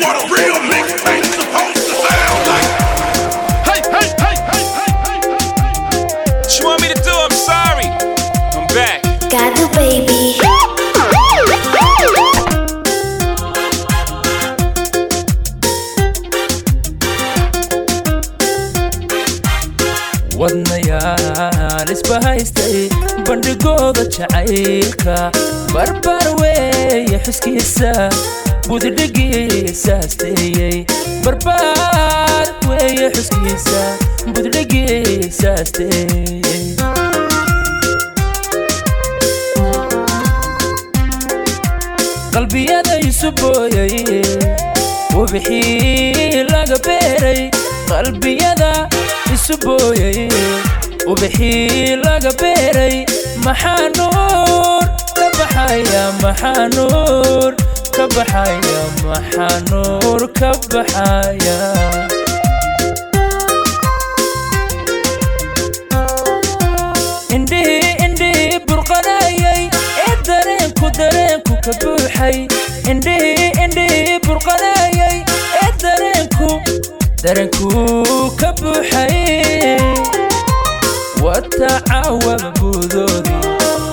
what barbaar weeye xuskiisa buddhigiisa asteeyey barbaar weeye xuskiisa buddhigiisa asteeyey qalbiyada isu booyay ubixii laga beeray. Qalbiyada isu booyay ubixii laga beeray. Maxaa nuur ka baxaya? Maxaa nuur ka baxaya maxaa nuur ka baxaya. Indhihii indhihii burqanayay ee dareenku dareenku ka buuxay. Indhihii indhihii burqanayay ee dareenku dareenku ka buuxay. Wata caawaba buudoodii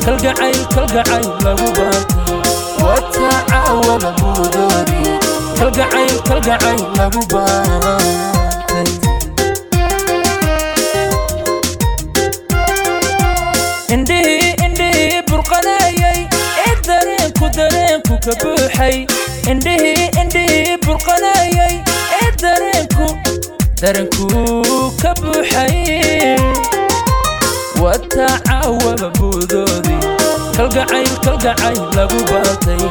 kalgacayl kalgacayl lagu baantay caawaba buudoodii kalgacayl kalgacayl lagu baantay indhihii indhihii burqanayay ee dareenku dareenku ka buuxay. Indhihii indhihii burqanayay ee dareenku dareenku ka buuxay. Wata caawaba buudoodii kalgacayl kalgacayl lagu baantay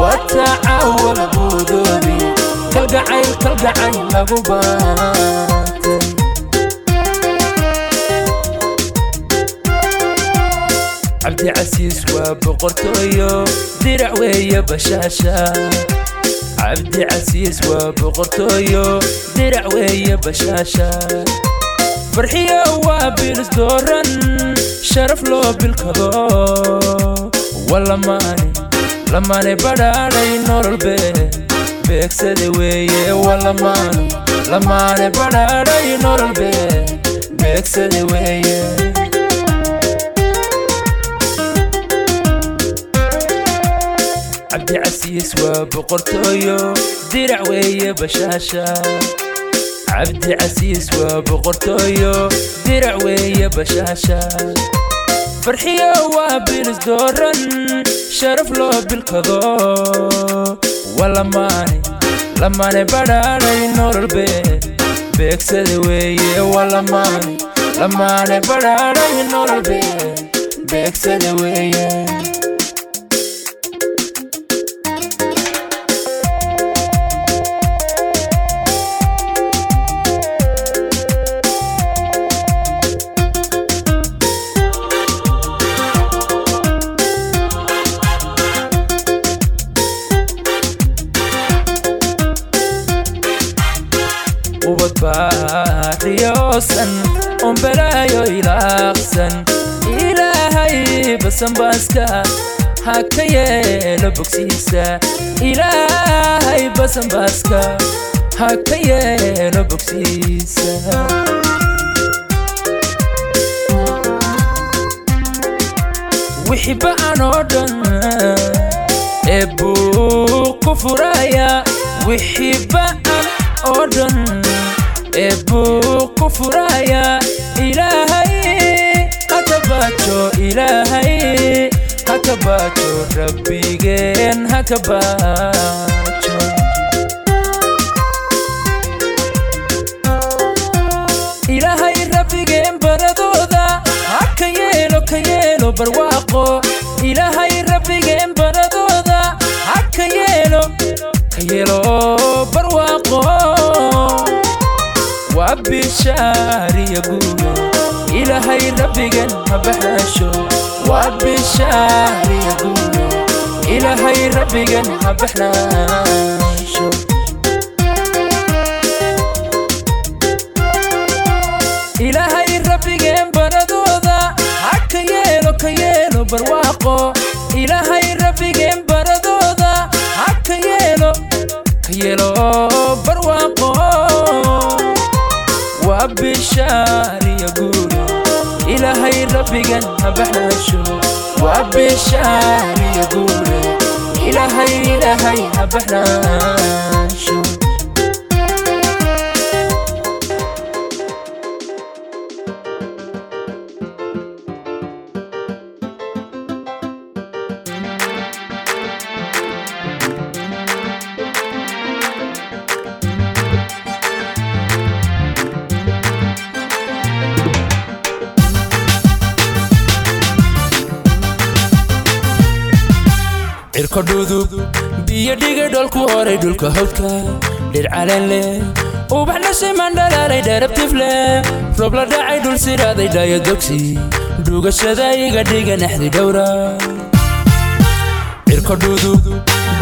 wata caawaba buudoodii kalgacayl kalgacayl lagu baantay cabdicasiis waa boqortooyo dirac weeye bashaasha cabdicasiis waa boqortooyo dirac weeye bashaasha. Farxiyo waa bilis dooran sharaf loo bilkado walamaane lamaane badhaadhay nololbe beegsada weeye walamaane lamaane badhaadhay nololbe beegsada weeye cabdicasiis waa boqortooyo dirac weeye bashaasha cabdicasiis waa boqortooyo dirac weeye bashaasha farxiyo waa bilis dooran sharaf loo bilkado walamaane lamaane badhaadhay nololbe beegsada weeye walamaane lamaane badhaadhay nololbe beegsada weeye ubad baariyoosan ombelaayo ilaaqsan ilaahay basanbaaska ha ka yeelo bogsiisa ilaahay basanbaaska ha ka yeelo bogsiisa wixii ba'an oo dhan ee buu ku furaya wixii ba'an oo dhan ee buu ku furaya ilaahay hakabaajo ilaahay hakabaajo rabbigeen hakabaajo ilaahay rabbigeen baradooda haka yeelo ka yeelo barwaaqo. Ilaahay rabbigeen baradooda haka yeelo ka yeelo barwaaqo waa bishaariya guuga ilaahay rabbigan ha baxnaasho waa bishaariya guuga ilaahay rabbigan ha baxnaasho ilaahay rabbigeen baradooda ha ka yeelo ka yeelo barwaaqo. Ilaahay rabbigeen baradooda ha ka yeelo ka yeelo وأبي الشاري يقول إلهي ربي قلنا بحنا الشهور وأبي الشاري يقول إلهي إلهي نبحنا الشهور biyo dhigay dholku horay dhulka hawdka dhir caleen leh ubax dhashiman dhalaalay dheerabtif leh roob la dhacay dhul siraaday dhaayo dogsi. Dhugashada iga dhiga naxdi dhowra. Cirko dhudub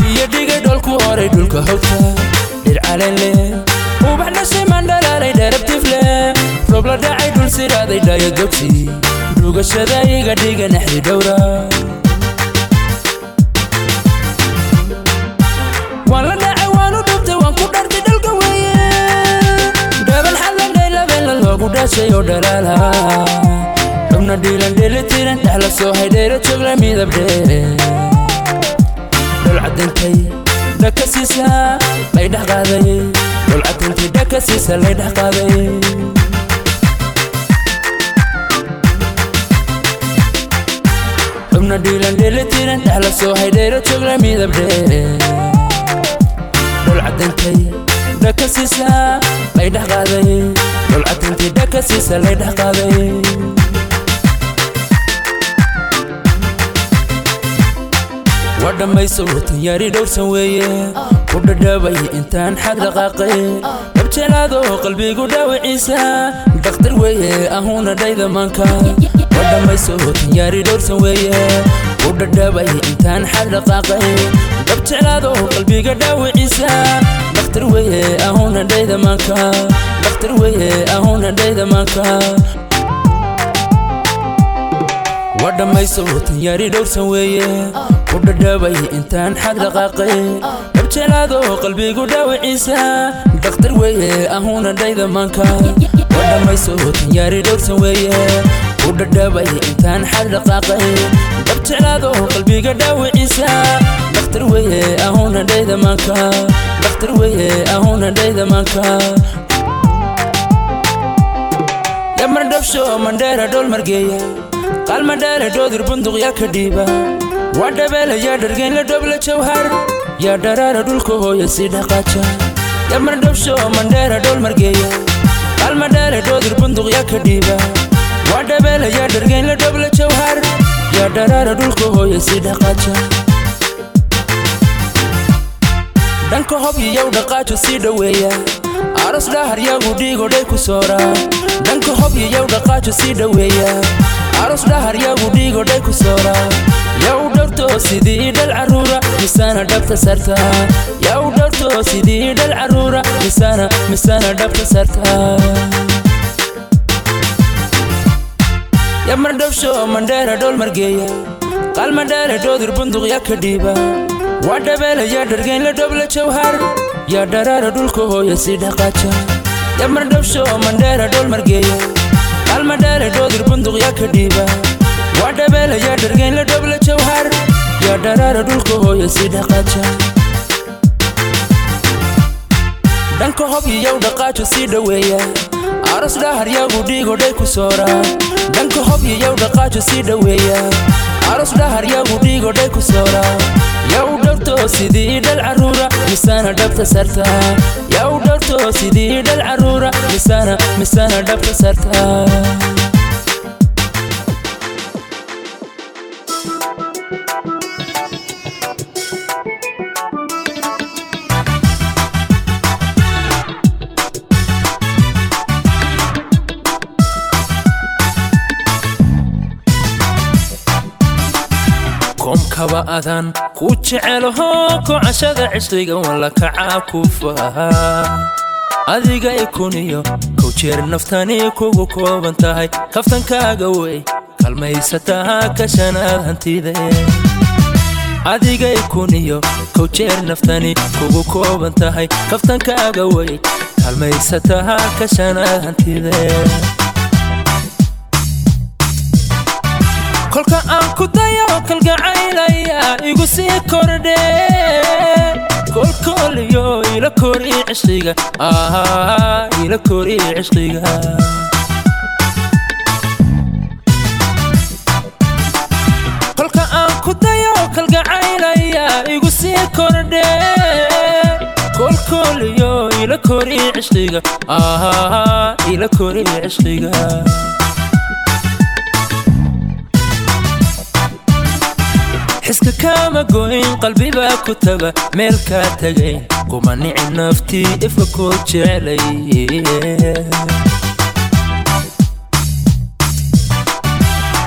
biyo dhigay dholku horay dhulka hawdka dhir caleen leh ubax dhashiman dhalaalay dheerabtif leh roob la dhacay dhul siraaday dhaayo dogsi. Dhugashada iga dhiga naxdi dhowra oo dhalaala xubna dhiilan dheelitiran dhexla soo haydheera joogla midab dheere dhol cadantay dhaka siisa lay dhex qaaday dhol cadantay dhaka siisa lay dhex qaaday xubna dhiilan dheelitiran dhexla soo haydheera joogla midab dheere cadantay dhaka siisa lay dhex qaaday dhol cadantay dhaka siisa lay dhex qaaday waa dhammayso tanyaari dhowrsan weeye ku dhadhaabay intaan xag dhaqaaqay dhabjelaado qalbigu dhaawiciisa dhakhtar weeye ahuuna dhayda maanka waa dhammayso tanyaari dhowrsan weeye ku dhadhaabay intaan xag dhaqaaqay dhabjelaado qalbiga dhaawiciisa dhakhtar weeye ahuuna dhayda maanka dhakhtar weeye ahuuna dhayda maanka waa dhammayso tanyaari dhowrsan weeye ku dhadhaabay intaan xag dhaqaaqay dhabjelaado qalbigu dhaawiciisa dhakhtar weeye ahuuna dhayda maanka waa dhammayso tanyaari dhowrsan weeye ku dhadhaabay intaan xag dhaqaaqay dhabjelaado qalbiga dhaawiciisa dhakhtar weeye ahuuna dhayda maanka dhakhtar weeye ahuuna dhayda maanka yamar dhabsho mandheera dhol margeeya qalmadhaale dhoodir bunduq yaa ka dhiiba waa dhabeela yaa dhargeyn la dhobla jawhar yaa dharaara dhulka hooya sii dhaqaaja yamar dhabsho mandheera dhol margeeya qalmadhaale dhoodir bunduq yaa ka dhiiba waa dhabeela yaa dhargeyn la dhobla jawhar yaa dharaara dhulka hooya sii dhaqaaja dhanka hob iyow dhaqaajo sii dhoweeya. Aros dhahar yagu dhiigodhay ku soora. Dhanka hob iyow dhaqaajo sii dhoweeya. Aros dhahar yagu dhiigodhay ku soora. Yaa u dhowrto sidii dhal carruura misaana dhabta sarta yaa u dhowrto sidii dhal carruura misaana misaana dhabta sarta yamar dhabsho mandheera dhol margeeya qalmadhaale dhoodir bunduq yaa ka dhiiba waa dhabeela yaa dhargeyn la dhobla jawhar yaa dharaara dhulka hooya sii dhaqaaja yamar dhabsho mandheera dhol margeeya qalmadhaale dhoodir bunduq yaa ka dhiiba waa dhabeela yaa dhargeyn la dhobla jawhar yaa dharaara dhulka hooya sii dhaqaaja dhanka hob iyow dhaqaajo sii dhoweeya aros dhahar yagu dhiigodhay ku soora dhanka hob iyow dhaqaajo sii dhoweeya aros dhahar yagu dhiigodhay ku soora yaa u dhowrto sidii dhal carruura misaana dhabta sarta. Yaa u dhowrto sidii dhal carruura misaana misaana dhabta sarta koomkaba adan ku jecelaho kocashada cishriga walla kacaa ku fahaa adiga ikuniyo kow jeer naftani kugu kooban tahay kaftankaaga wey kalmaysataa kashanaad hantide adiga ikuniyo kow naftani kugu kooban tahay kaftankaaga wey kalmaysataa kashanaad hantide kolka aan ku dayo kalgacaylaya igu sii kordhe. Kolkooliyo ila kori cishqiga ila kori cishqiga kolka aan ku dayo kalgacaylaya igu sii kordhe. Kolkooliyo ila kori cishqiga ila kori cishqiga xiska kama goyn qalbibaa ku taga meel kaa tagayn kuma nici naftii ifa koo jecelay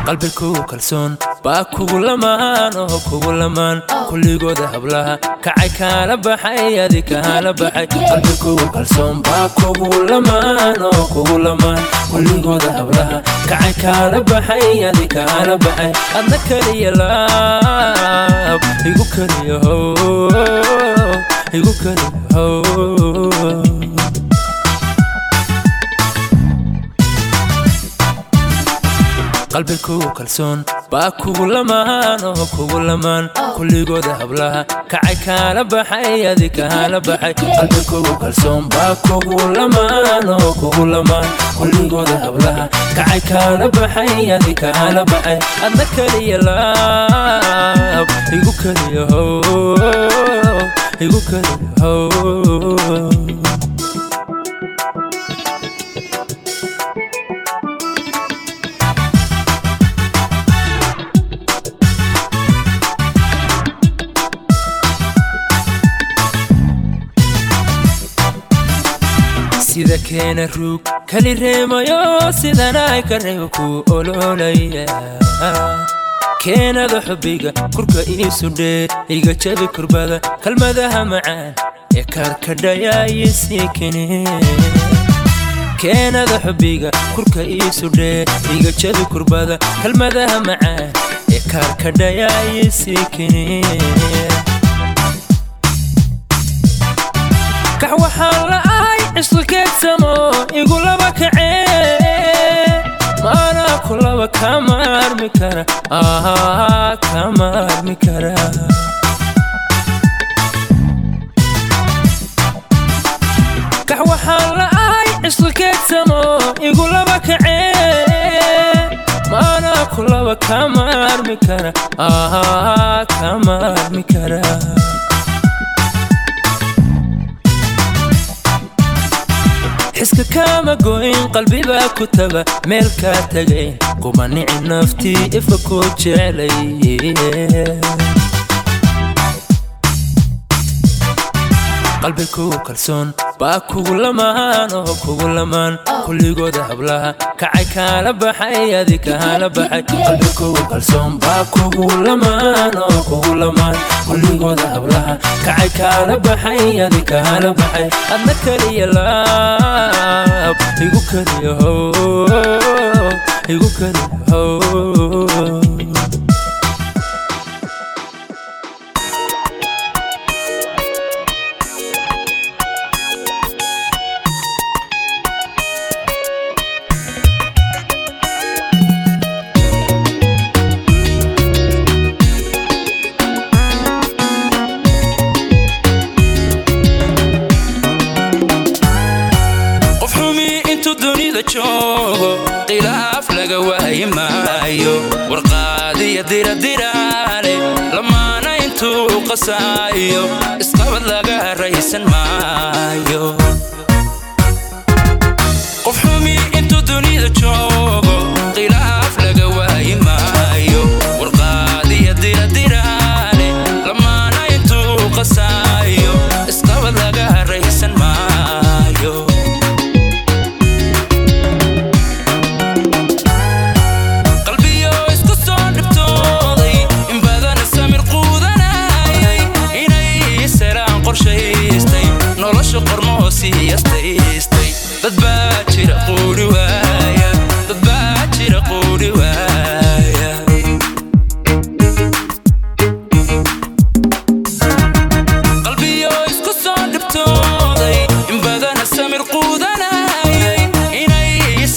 qalbi kugu kalsoon. Baa kugu lamaan oo kugu lamaan kulligooda hablaha kacay kaala baxay adi kaala baxay. Qalbi kalsoon baa kugu lamaan oo kugu lamaan kulligooda hablaha kacay kaala baxay adi kaala baxay. Adna kaliya laab igu kaliya igu kaliya qalbi kugu kalsoon. Baa kugu lamaan oo kugu lamaan. Kulligooda hablaha kacay kaala baxay adi kaala baxay. Qalbi kugu kalsoon baa kugu lamaan oo kugu lamaan. Kulligooda hablaha kacay kaala baxay adi kaala baxay. Adna kaliya laab igu kaliya how igu kaliya how sida keena ruug kali reemayo sidanay ka reebo ku ololaya keenada xubbiga kurka iisu dhee iga jabi kurbada kalmadaha macaan ee kaarkadhaya iisii kene keenada xubbiga kurka iisu dhee iga jabi kurbada kalmadaha macaan ee kaarkadhaya iisii kene kax waxaan la'ahay cisqikeedsamo igu laba kacee maanaa ku laba kama armi kara ah kama armi kara kax waxaan la'ahay cisqikeedsamo igu laba kacee maanaa ku laba kama armi kara ah kama armi kara xiska kama goyn qalbibaa ku taga meel kaa tagayn kuma nici naftii ifa koo jecelay qalbi kugu kalsoon. Baa kugu lamaan oo kugu lamaan. Kulligooda hablaha kacay kaala baxay adi kaala baxay. Qalbi kugu kalsoon baa kugu lamaan oo kugu lamaan. Kulligooda hablaha kacay kaala baxay adi kaala baxay. Adna kaliya laab igu kaliya how igu kaliya how dunida joogo khilaaf laga waayi maayo. Warqaadiya diradiraale qof xumi intuu dunida joogo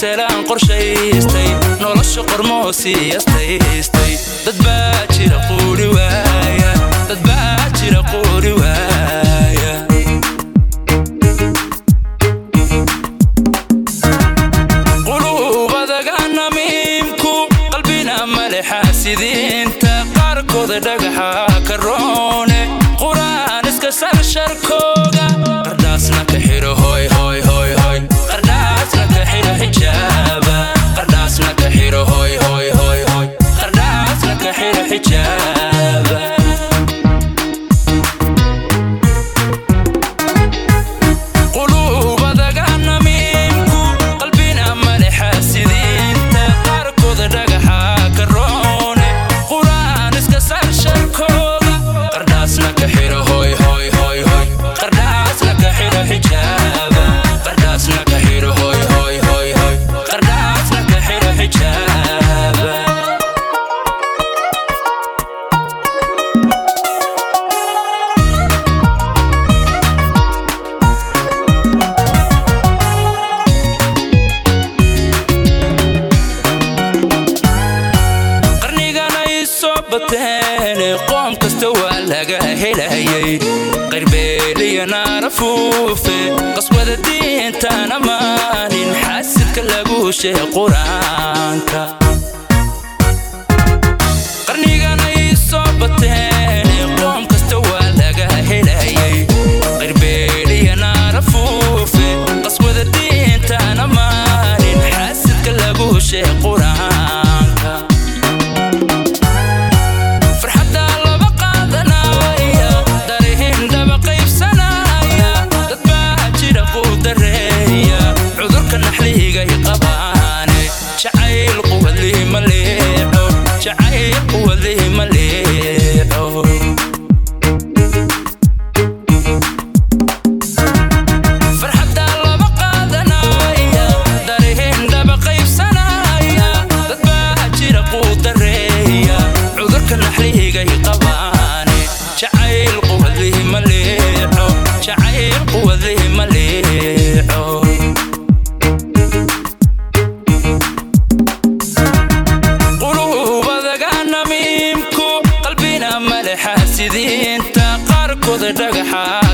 seelaan qorshaystay nolosha qormoosiyastaystay dadbaa jira quuri waaya dadbaa jira quuri waaya qulubadaga namiimku qalbina male xaasidiinta qaarkooda dhagaxa mejora Tagaha.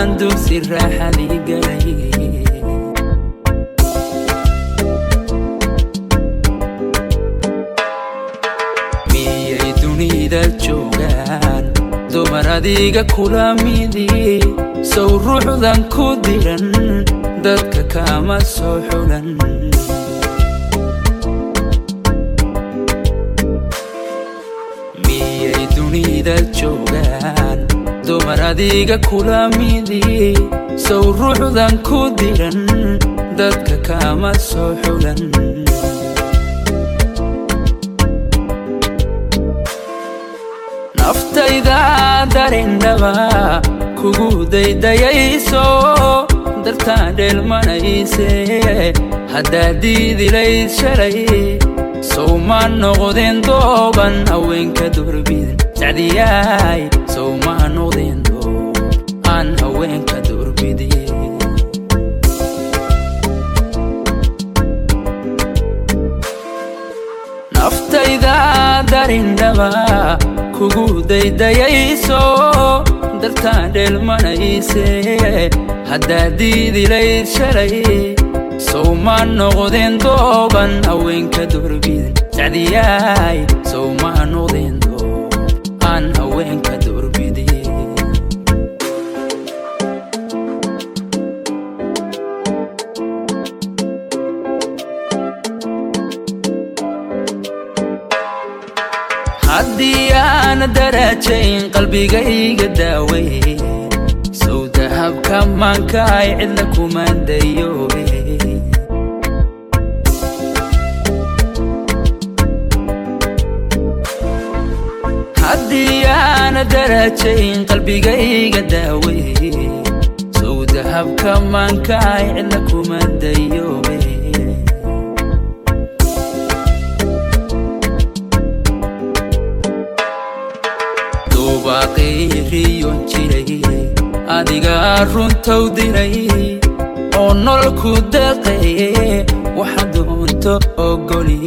waxaan dugsi raaxadii galay miyay dunida joogaan dumar adiga kula midii sow ruuxdan ku diran dadka kama soo xulan qalbiga kula midi sow ruuxdan ku diran dadka kama soo xulan. Naftayda darindhaba kugu daydayayso dartaan dheelmanayse haddaad diidilayd shalay sow ma noqdeen dooban haweenka durbida sacdiyaay kugu daydayayso dartaan dheelmanayse haddaad diidilayd shalay sowma noqdeen dooban haweenka durbiid sacdiyaay aana daraajayn qalbigayga daawey sow dahabka maankaay cidla kumaandayowe haddii dahabka maankaay cidla kumaandayowe adigaa runtow diray oo nolol ku deeqaye waxa doonto ogoli.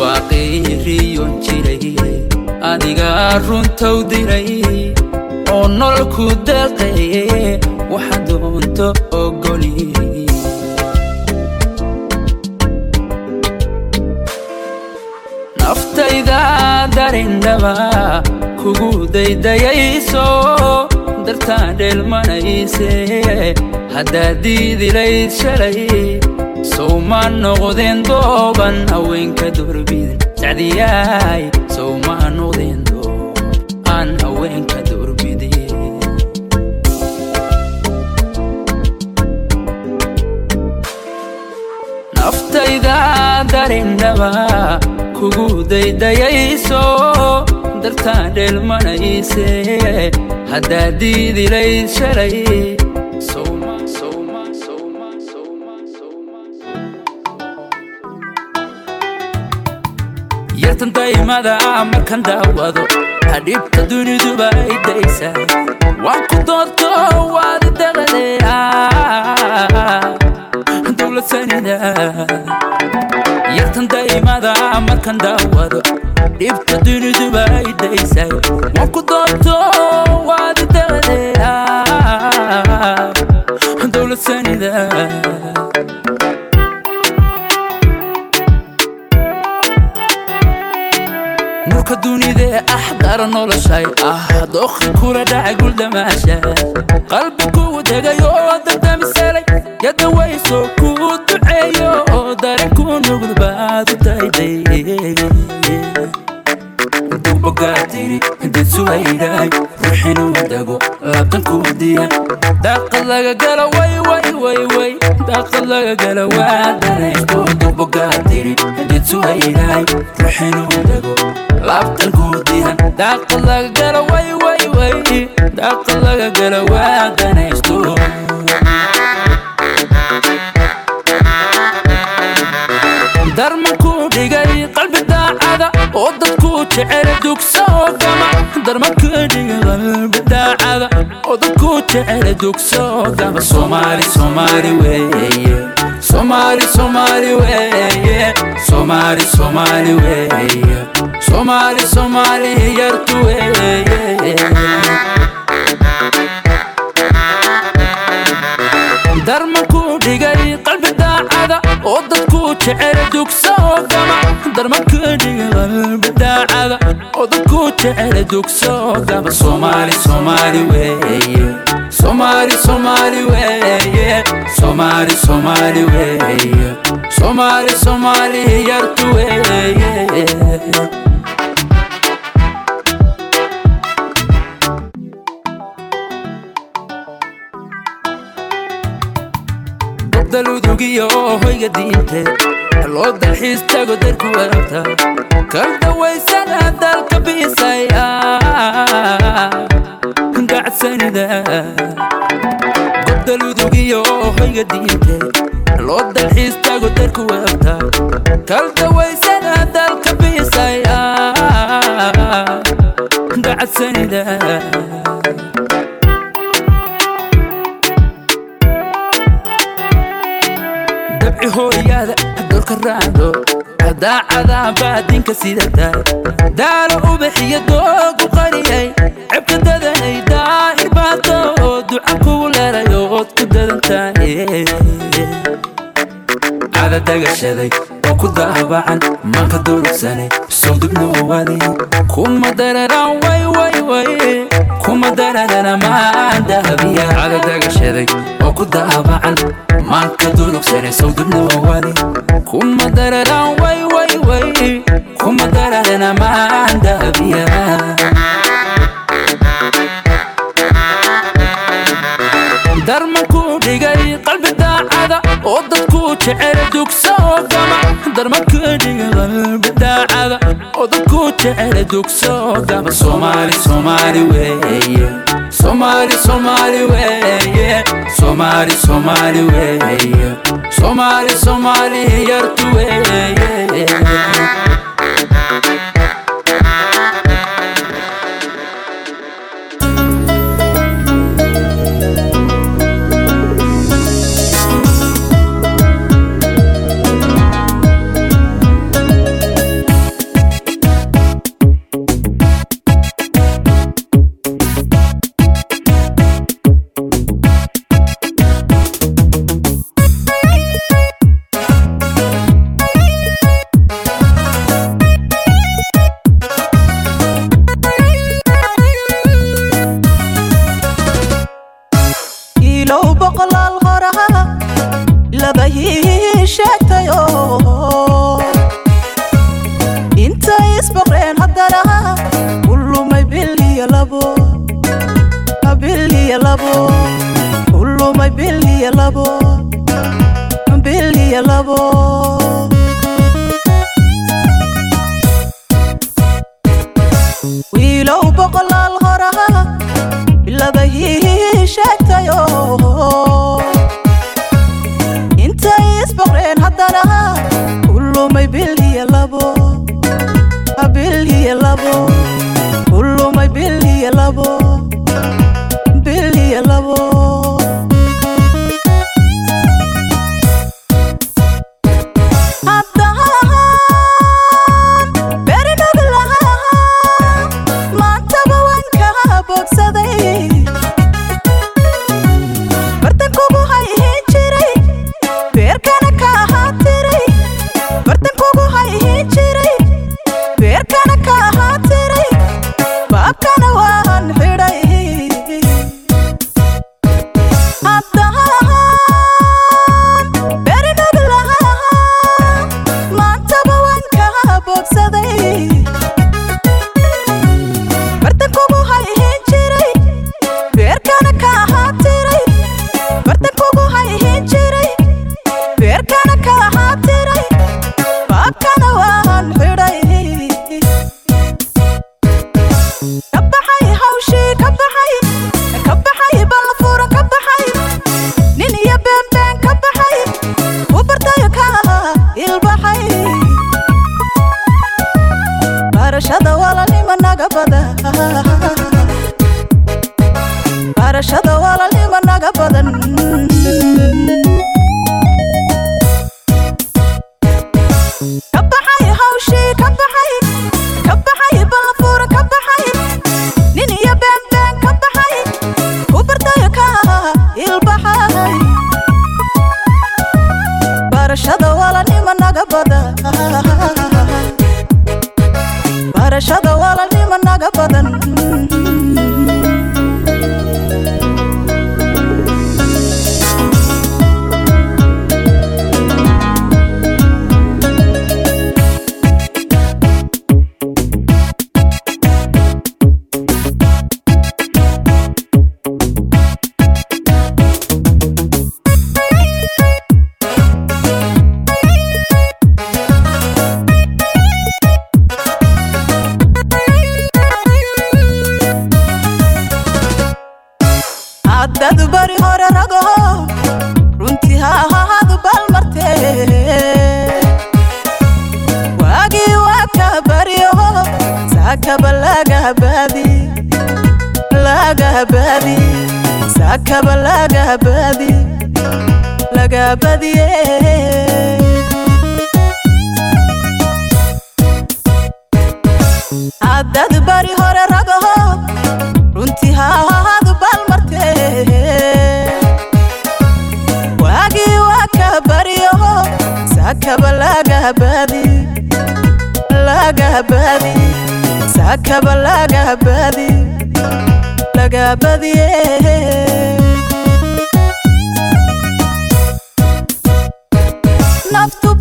Duubaaqiriyon jiray adigaa runtow diray oo nolol ku deeqaye waxa doonto darindhaba kugu daydayayso dartaa dheelmanayse haddaad diidilayd shalay sow ma noqdeen dooban haweenka doorbidin sacdiyaay sow ma noqdeen doob haweenka naftayda darindhaba kugu daydayayso dartaa dheelmanayse haddaad diidilayd shalay. Yartan daymada markan daawado hadhibta duniduba ay daysa waan ku doorto waad daqadea dowlad sanida yartan daymada markan daawado dhibta duniduba ay daysay waan ku doorto waad daqadea dowlad sanida nurka dunidee ah dara noloshay ah. Dookhi kula dhacay guldamaasha qalbi kugu degayo dardamisalay yadda wayso ku duceeyo oo darin ku nugud baad u dayday ubogaatiri dadsuwaydahay ruuxinuu dago laabtankuu diya daaqad laga gala way way way way daaqad laga gala waa darayskood ubogaatiri dadsuwaydahay ruuxinuu dago laabtankuu diya daaqad laga gala way way way daaqad laga gala waa darayskood darmankuu dhigay qalbi daacada oo dad jecel dugso gama darman ku dhigay qalbi daacada oo dadku jecel dugso gama soomaali soomaali weeye soomaali soomaali weeye soomaali soomaali weeye soomaali soomaali yartu weeye. Darman ku dhigay daacada oo dadku jecel dugso gama darman ku dhigay qalbi daacada oo dadku jecel dugso gama soomaali soomaali weeye. Soomaali soomaali weeye. Soomaali soomaali weeye. Soomaali soomaali yartu weeye daludugiyo hoyga diinte loo dalxiis tago darku warabta kal dawaysana dalka biisay gacsanida gobdaludugiyo hoyga diinte loo dalxiis tago darku warabta kal dawaysana dalka biisay gacsanida dabci hooyaada dolka raacdo daacada baadinka sidata daalo ubaxiyo doogu qariyay cebka dadanay daahir baato oo duca kugu leelayo ood ku dadantahay cada dagashaday waa ku daabacan maanta doorugsane soo dibnu owaade kuma dararaan wwway kuma dararana maan dahabiya cada dagashaday waa ku daabacan maanta doorugsane soo dibnu owaade kuma dararaan wwway kuma dararana maan dahabiya darmanku dhigay qalbi ducada oo dadku jecel dugsoogama darma keliga qalbi daacada oo dadku jecel dugsoogama soomaali soomaali weeye soomaali soomaali weeye soomaali soomaali weeye soomaali soomaali yartu weeye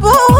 naftu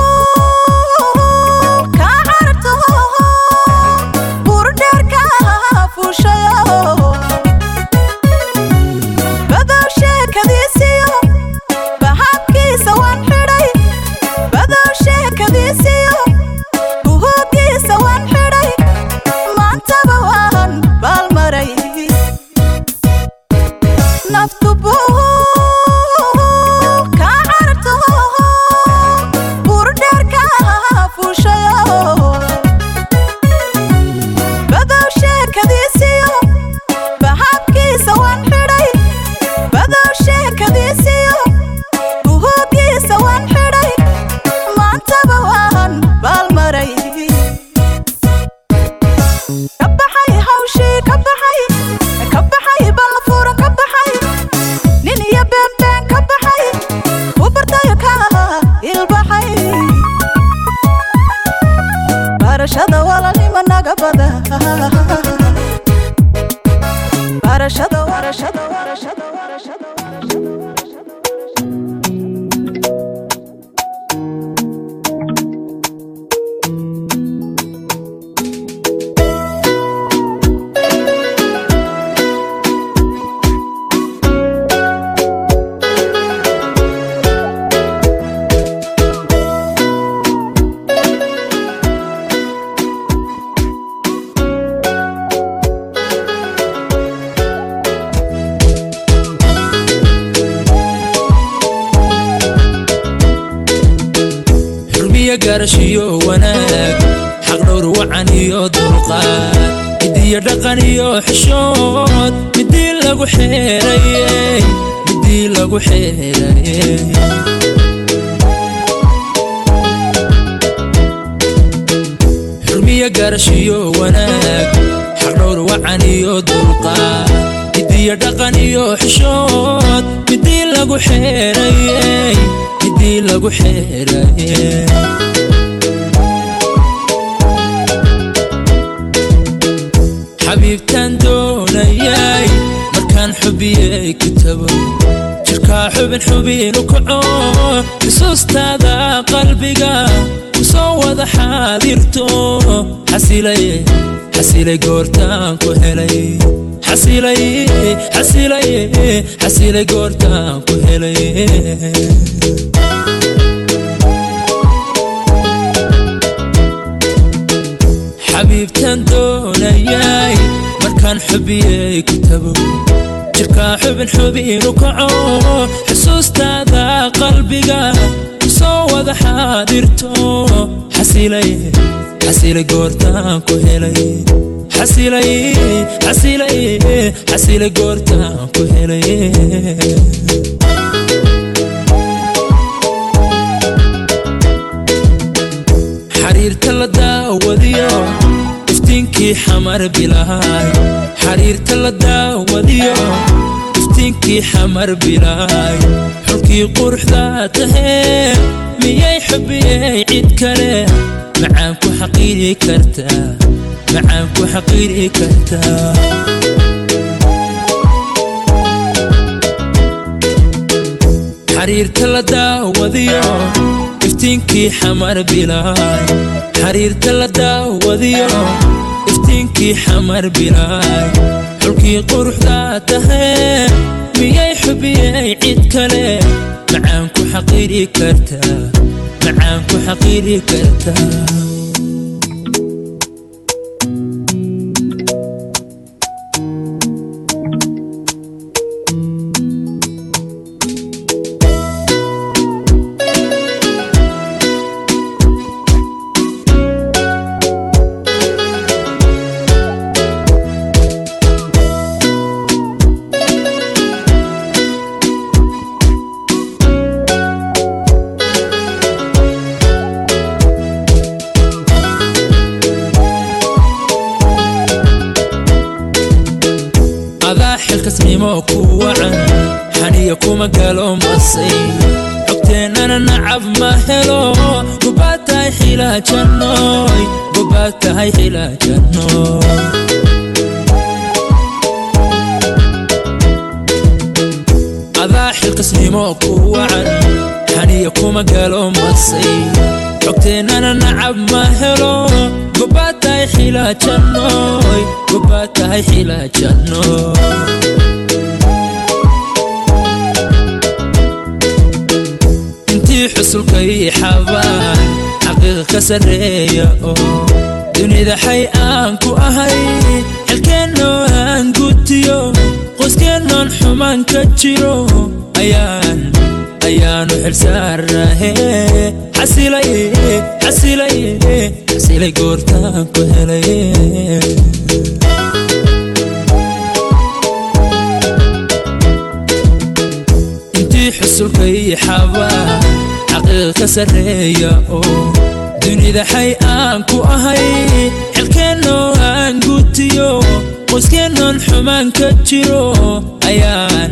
xubin xubin u kaco xusuustaada qalbiga ku soo wada xaadirto. Xasilay goortaan ku helay. Goortaan ku helay. Xabiibtaan doonayay markaan xubiyey kitabo jirkaa xubin xubin u kaco xusuustaada qalbiga ku soo wada xaadirto. Xasilay goortaan ku helay. Xasilay goortaan ku helay. Xariirta la daawadiyo iftiinkii xamar bilaay. Xariirta la daawadiyo iftiinkii xamar bilaay xulkii quruxda tahee miyay xubiyey cid kale? Macaan ku xaqiiri kartaa macaan ku xaqiiri kartaa xariirta la daawadiyo iftiinkii xamar bilaay. Xariirta la daawadiyo iftiinkii xamar bilaay xulkii quruxda tahee miyay xubiyey cid kale? Macaan ku xaqiiri kartaa kuma galo masay xogteennana nacab ma helo. Gobaad tahay xilaajanooy gobaad tahay xilaajanooy intii xusulkay xabaan xaqiiqa ka sarreeya oo dunida xay aan ku ahay. Xilkeennoo aan gutiyo qoyskeenoon xumaan ka jiro. Ayaan ayaanu xilsaarahe xasilay goortaan ku helay intii xusulkay xabaa xaqiiqa sarreeya oo dunida xay aan ku ahay. Xilkeennoo aan gutiyo qoyskeenoon xumaan ka jiro. Ayaan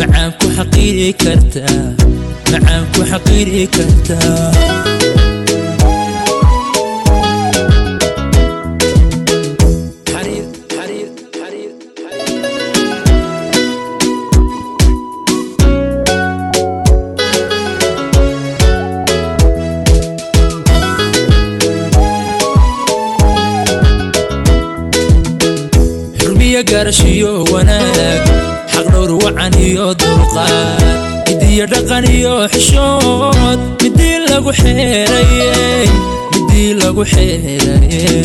معاك وحقيري كرتا معاك وحقيري كرتا قرشيو وأنا wacan iyo dulqaad. Midiyo dhaqan iyo xishood. Midii lagu xeerayey midii lagu xeerayey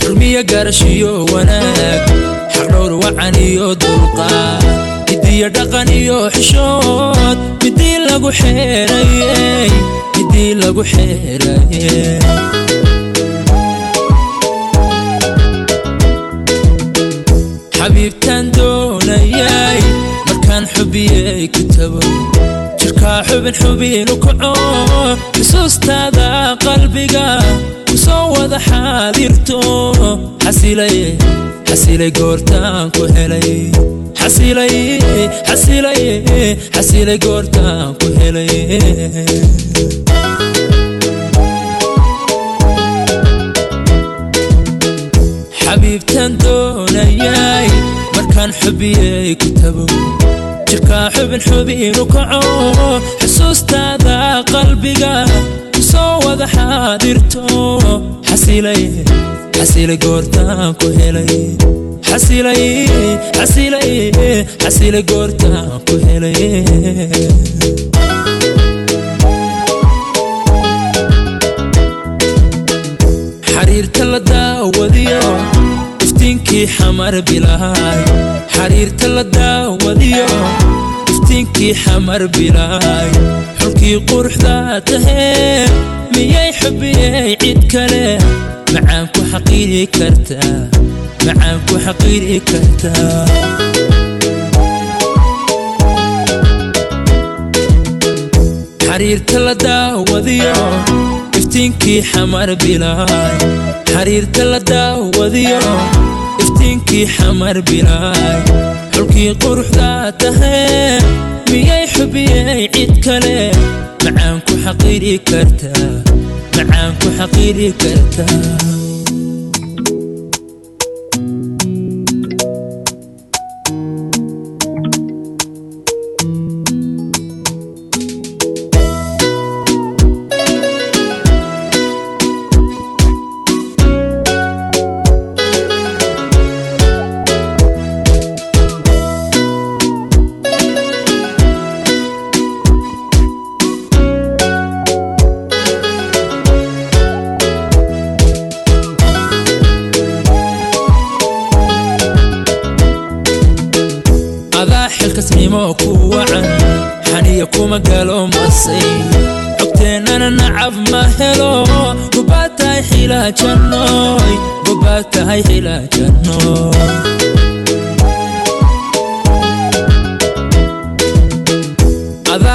xurmiya gaarashiyo wanaag. Xaqdhowr wacan iyo dulqaad. Midiyo dhaqan iyo xishood. Midii lagu xeerayey midii lagu xeerayey xubiyey ku tago jirkaa xubin xubinu kaco. Xusuustaada qalbiga ku soo wada xaadirto xasilay goortaan ku helay. Xasilay goortaan ku helay. Xabiibtaan doonayay markaan xubiyey ku tago jirkaa xubin xubinu kaco. Xusuustaada qalbiga soo wada xaadirto. Xasilay goortaan ku helay. Xasilay goortaan ku helay. Xariirta la daawadiyo iftiinkii xamar bilaay xariirta la daawadiyo iftiinkii xamar bilaay xulkii quruxda tahee miyay xubiyey cid kale? Macaan ku xaqiiri kartaa macaan ku xaqiiri kartaa xariirta la daawadiyo iftiinkii xamar bilaay xariirta la daawadiyo iftiinkii xamar bilaay xulkii quruxda tahee miyay xubiyey cid kale macaan ku xaqiiri kartaa macaan ku xaqiiri kartaa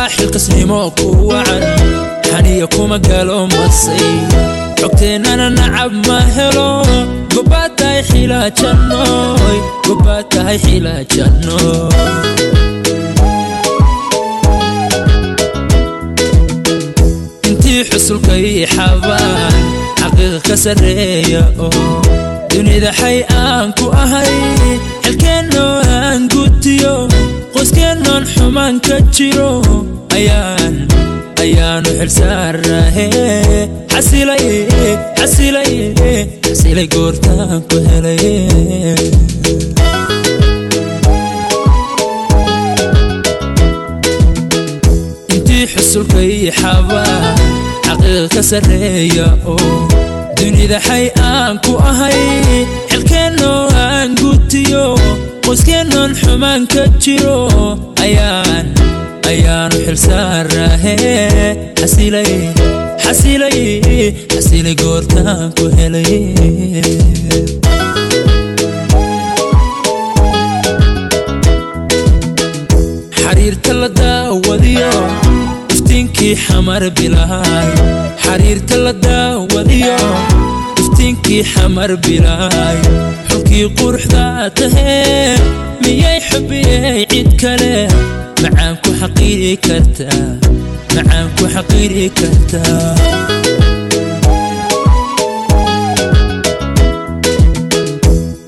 حيل كسنيموك وعن هنيكو مقالو مصي حكتين أنا نعب ماهرو قبات هاي حيلة جنوي. قبات هاي حيلة جنوي. انتي حسل كي حبان. حقيق كسرية. دوني ذا حيان كو أهي. حل نوي qoyskeenoon xumaan ka jiro. Ayaan ayaanu xilsaarahe xasilay goortaan ku helay intii xusulka ii xabaa xaqiiqa ka sarreeya oo dunida xay aan ku ahay. Xilkeennoo aan gutiyo qoyskeenoon xumaan ka jiro. Ayaan ayaanu xilsaarahe xasilay goortaan ku helay. Xariirta la daawadiyo iftiinkii xamar bilaay xulkii quruxda tahee miyay xubiyey cid kale? Macaan ku xaqiiri kartaa macaan ku xaqiiri kartaa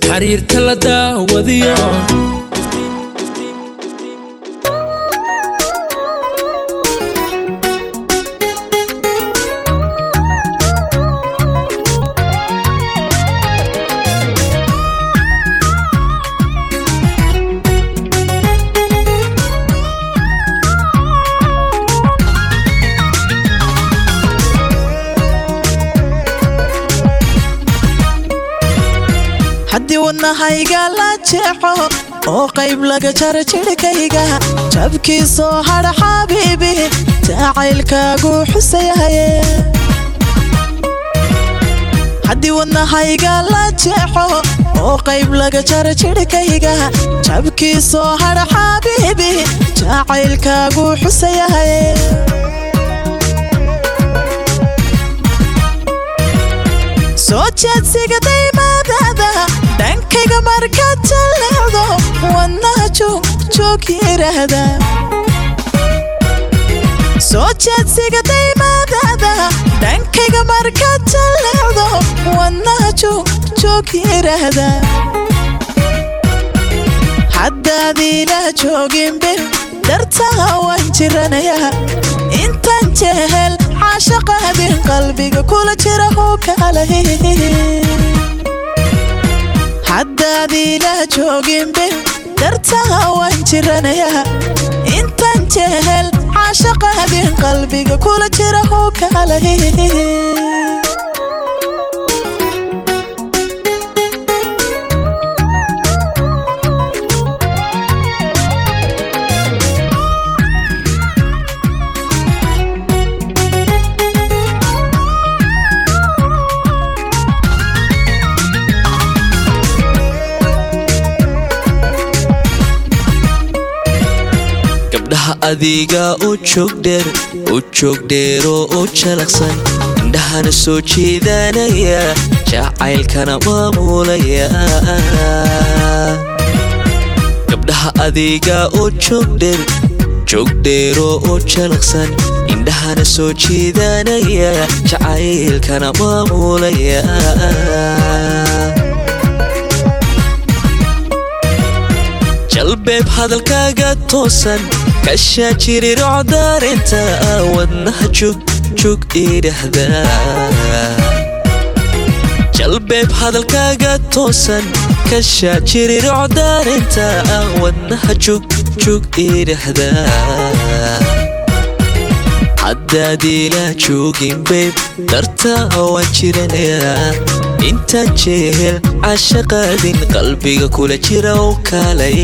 xariirta la daawadiyo haddii wadnahayga la jeexo oo qayb laga jaro jidhkayga jabkiisoo hadha xabiibi jacaylkaagu xusayahaye haddii wadnahayga la jeexo oo qayb laga jaro jidhkayga jabkiisoo hadha xabiibi jacaylkaagu xusayahaye soo jeedsiga joog joog yiraahda soo jeedsiga daymaadada dhankayga markaad jalleecdo wadnaha joog joog yiraahda haddaadiila jooginbir dartaa waan jiranayaa intaan jehel caashaqaadin qalbiga kula jira hoo kalahi haddaadiila jooginbir dartaa waan jiranayaa. Intaan jehel caashaqaadin qalbiga kula jira hoo kalahi adiga u joogdheer u joogdheeroo u jalaqsan. Indhahana soo jeedanaya jacaylkana maamulaya gabdhaha adiga u joogdheer joogdheeroo u jalaqsan. Indhahana soo jeedanaya jacaylkana maamulaya jalbeeb hadalkaaga toosan kashaa jirirocdaarinta wadnaha jugjug idhahda jalbeeb hadalkaaga toosan kashaa jirirocdaarinta wadnaha jugjug idhahda haddaad ila joogin bayb dartaa waan jiranayaa intaan jehel cashaqaadin qalbiga kula jira oo kalay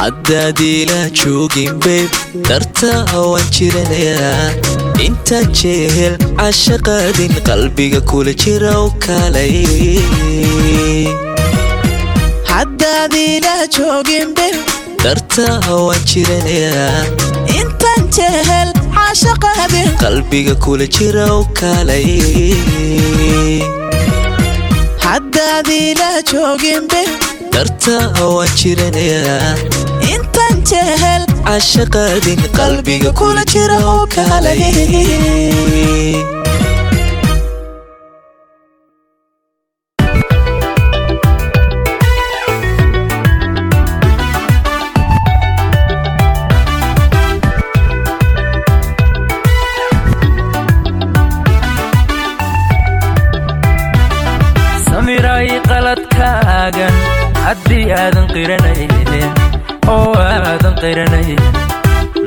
haddaad ila joogin bayb dartaa waan jiranayaa intaan jehel cashaqaadin qalbiga kula jira u kalay haddaad ila joogin bil dartaa waan jiranayaa intaan jehel caashaqaabin qalbiga kula jira u kalay haddaad ila joogin dartaa waan jiranayaa intaan jehel cashaqaadin qalbiga kula jira oo kalay aadan qiranayn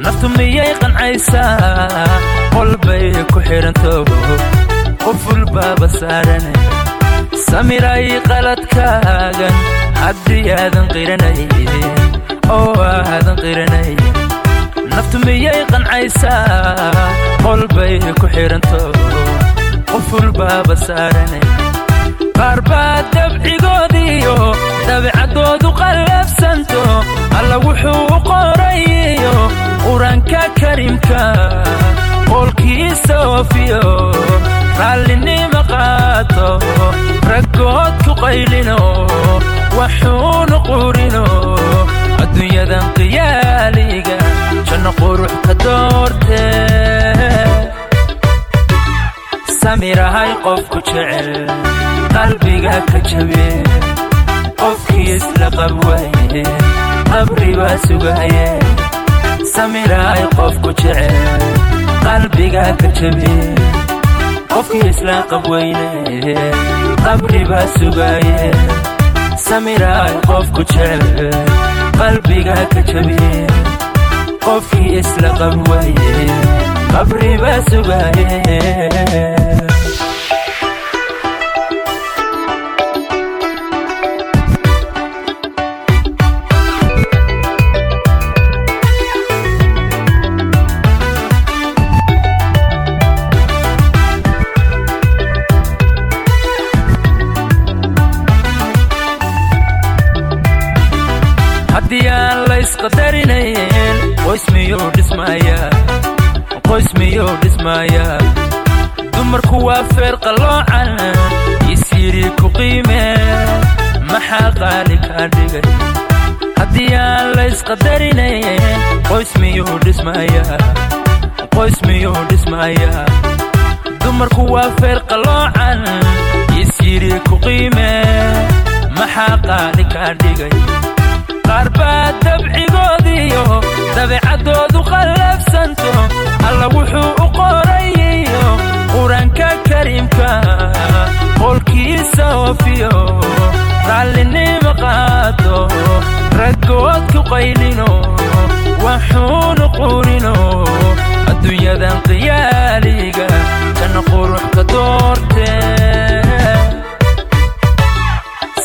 naftu miyay qancaysaa? Qolbay ku xidhanto qoful baaba saarane. Samiray qaladkaagan. Haddii aadan qiranayn oo aadan qiranayn naftu miyay qancaysaa? Qolbay ku xidhanto qoful baaba saarane. Qaar baa dabcigoodiyo dabecaddoodu qallafsanto alla wuxuu u qorayiyo qur'aanka karimka qoolkiisa oofiyo raallinima qaato raggood ku qaylino waxuunu qurino adduunyadan qiyaaliga janno qurux ka doortee samirahay qofku jecel qalbiga ka jabe qofkii isla qabri baa sugaye samirahay qofku jecel qalbiga ka jabe qofkii isla qabweyne qabri baa sugaye samirahay qofku jecel qalbiga ka jabe qofkii isla qabwaye qabri baa sugaye haddii aan la isqadarinayn qoys miyuu dhismayaa dumarku waa feer qalloocan isyidhi ku qiime. Maxaa qaali kaa dhigay? Haddii aan la isqadarinayn qoys miyuu dhismayaa qoys miyuu dhismayaa dumarku waa feer qalloocan isyidhi ku qiime. Maxaa qaali kaa dhigay? Qaar baa dabcigoodiyo dabecaddoodu qallafsanto alla wuxuu u qorayiyo qur'aanka karimka qolkiisa oofiyo raallinima qaato raggood ku qaylino waxuunu qurino adduunyadan qiyaaliga janno qurux ka doortee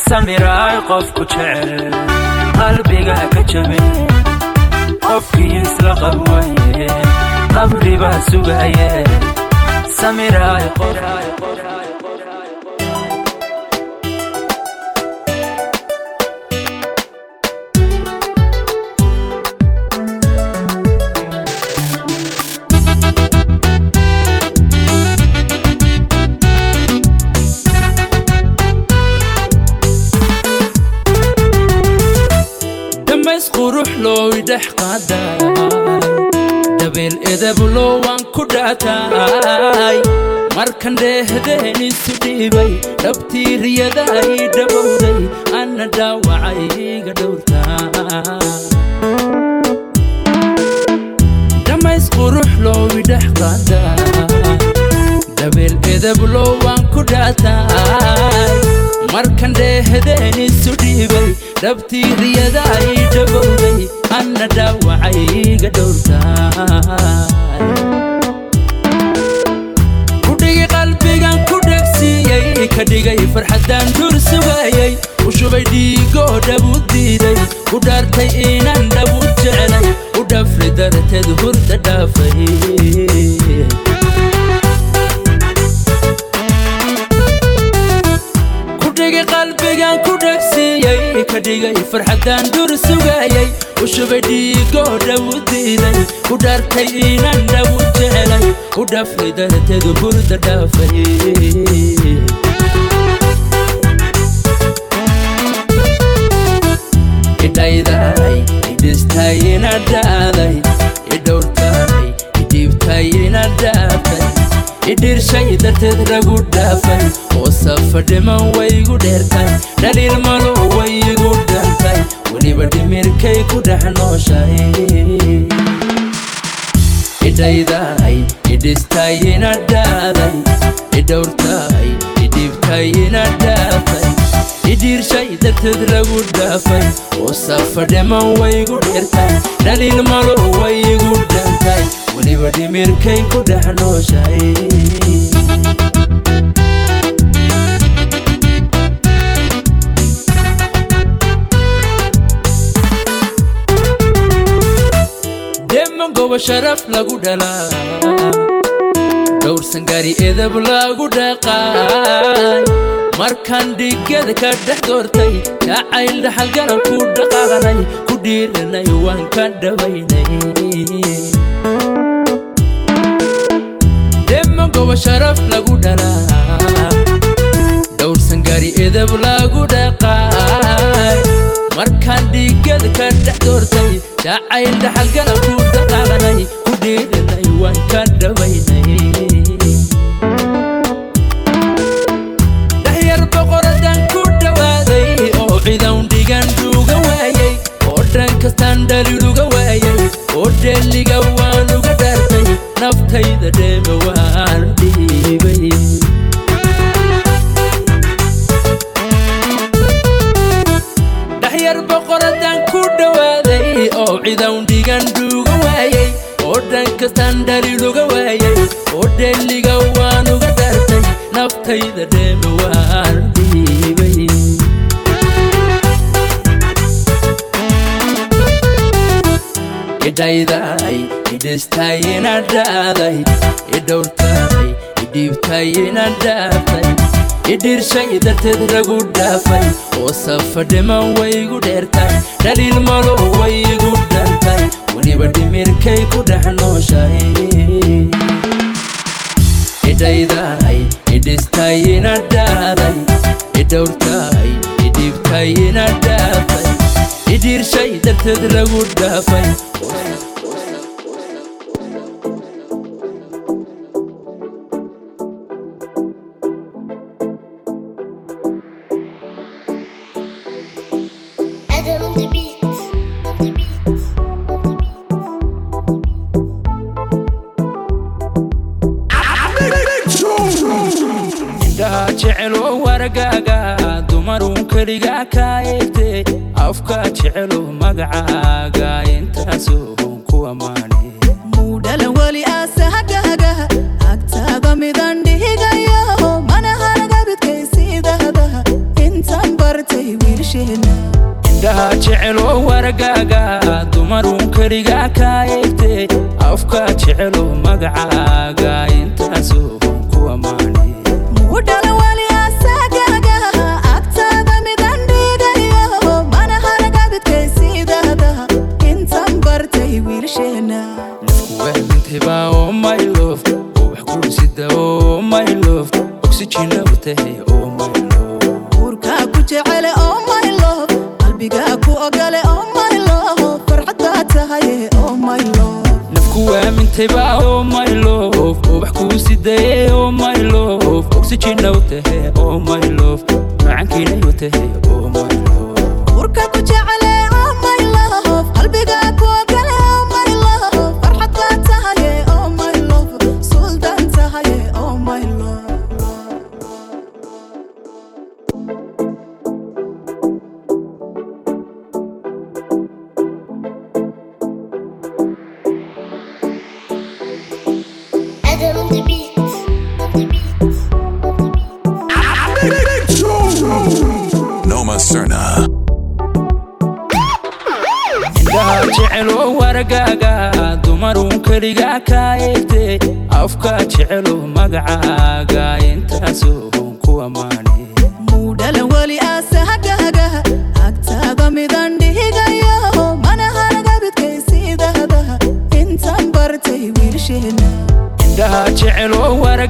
samiraay qofku jecel qalbiga ka jabe qofkii isla qabwaye qabri baa sugaye samiraay qof looy dhex qaaday dabeel edablo waan ku dhaataay markan dheehdeen isu dhiibay dhabtii riyaday dhabowday anna dhaawacay iga dhowrtaa dhammays qurux looy dhex qaaday dabeel edablo waan ku dhaataay markan dheehdeen isu dhiibay dhabtii riyaday dhabowday anna dhaawacay iga dhowrtaay kudhigi qalbigan ku dhegsiiyey ka dhigay farxaddaan dur sugayey u shubay dhiigoo dhabu diiday ku dhaartay inaan dhabu jecelay u dhafri darteed hurda dhaafay dhigay qalbigan ku dhegsiiyey ka dhigay farxaddaan dur sugayay u shubay dhiigoo dhabu diiday ku dhaartay inaan dhabu jecelay u dhaafay. Idhayday idhistay inadhaafay idhirshay darteed ragu dhaafay oo safa dhiman waygu dheertay dhaliil malo waygu dhantay weliba dhimirkay ku dhex nooshay. Idhayday idhistay idhiirshay darteed lagu dhaafay oo safa dhiman waygu dheertay dhaliil malo waygu dhantay weliba dhimirkay ku dhex dhalaa dhowrsan gari edab lagu dhaqaay markaan dhigada ka dhex doortay jacayl dhaxalgaran ku dhaqaaqnay ku dhiiranay waan ka dhabaynay gobo sharaf lagu dhalaa dhowrsan gari edab lagu dhaqaay markaan dhigada ka dhex doortay jacayl dhaxalgaran ku dhaqaaqnay ku dhiiranay waan ka dhabaynay dhaxyar boqoradan ku naftayda dheeme waan dhiibay dhaxyar boqoradan ku dhawaaday oo cidan dhigan dhuga waayay oo dhan kastaan dhaliluga waayay oo dheeliga waan uga dhaartay naftayda dheeme waan dhiibay idhayday idhistay inadhaaday idhowrtay idhiibtay inadhaafay idhiirshay darteed ragu dhaafay oo safa dhiman waygu dheertay dhaliil malo waygu dhantay weliba dhimirkay ku dhex nooshay. Idhayday idhistay inadhaaday idhowrtay idhiirshay darteed lagu dhaafay Adam on the beat. On the beat. On the beat. indhaha jecelo wargaaga dumarun keligaa kaa eegtay afka jecelo magacaaga intaasoo ku ammaane muudhalan weli aasahagaga agtaada midan dhihigayo. Mana haragabidkaysiidahda intaan bartay wiilsheena. Indhaha jecelo wargaaga. Dumarun keligaa kaa eegtay afka jecelo magacaaga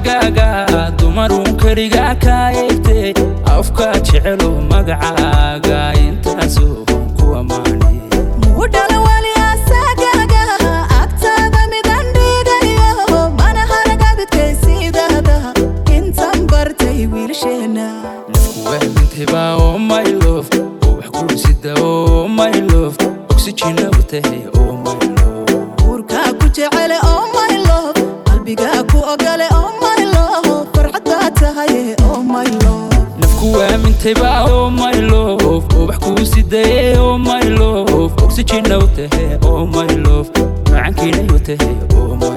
jecelo waragaaga dumaruun keligaa kaa eegtay afkaa jecelo magacaaga intaasoo waamintayba oh my love. Oo wax kuu sidaye oh my love. Oxygen u tahay oh my love. Macankiina u tahay oh my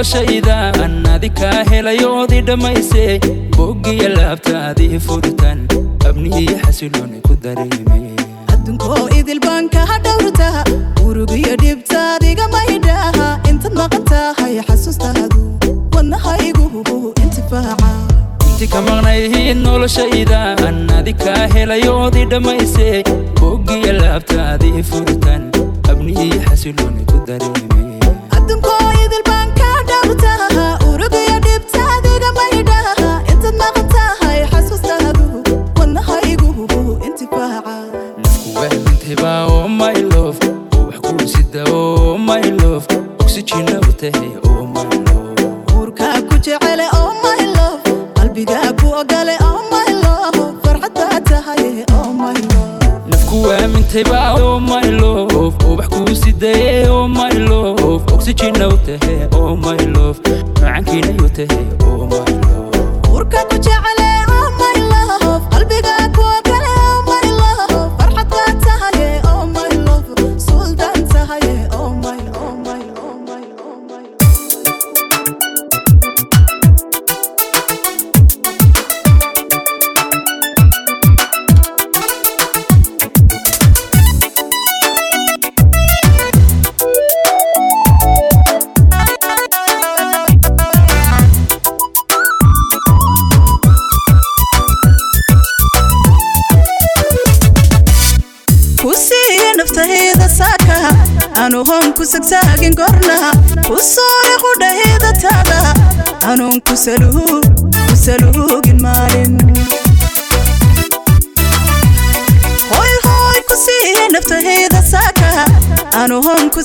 maqnayhiid noloshaydan adi kaa helayoodii dhammaysay boggiya laabtaadii furitan abnihiyo xasilooni ku dareemay adduunkoo idil baan kaa dhowrta urugiyo dhibtaadiga maydhaha intaad maqan tahay xasuustaadu wadnahaygu intifaaca. Inti ka maqnayhiid noloshaydan adi kaa helayoodii dhammaysay boggiya laabtaadii furitan abnihiyo xasilooni ku dareemay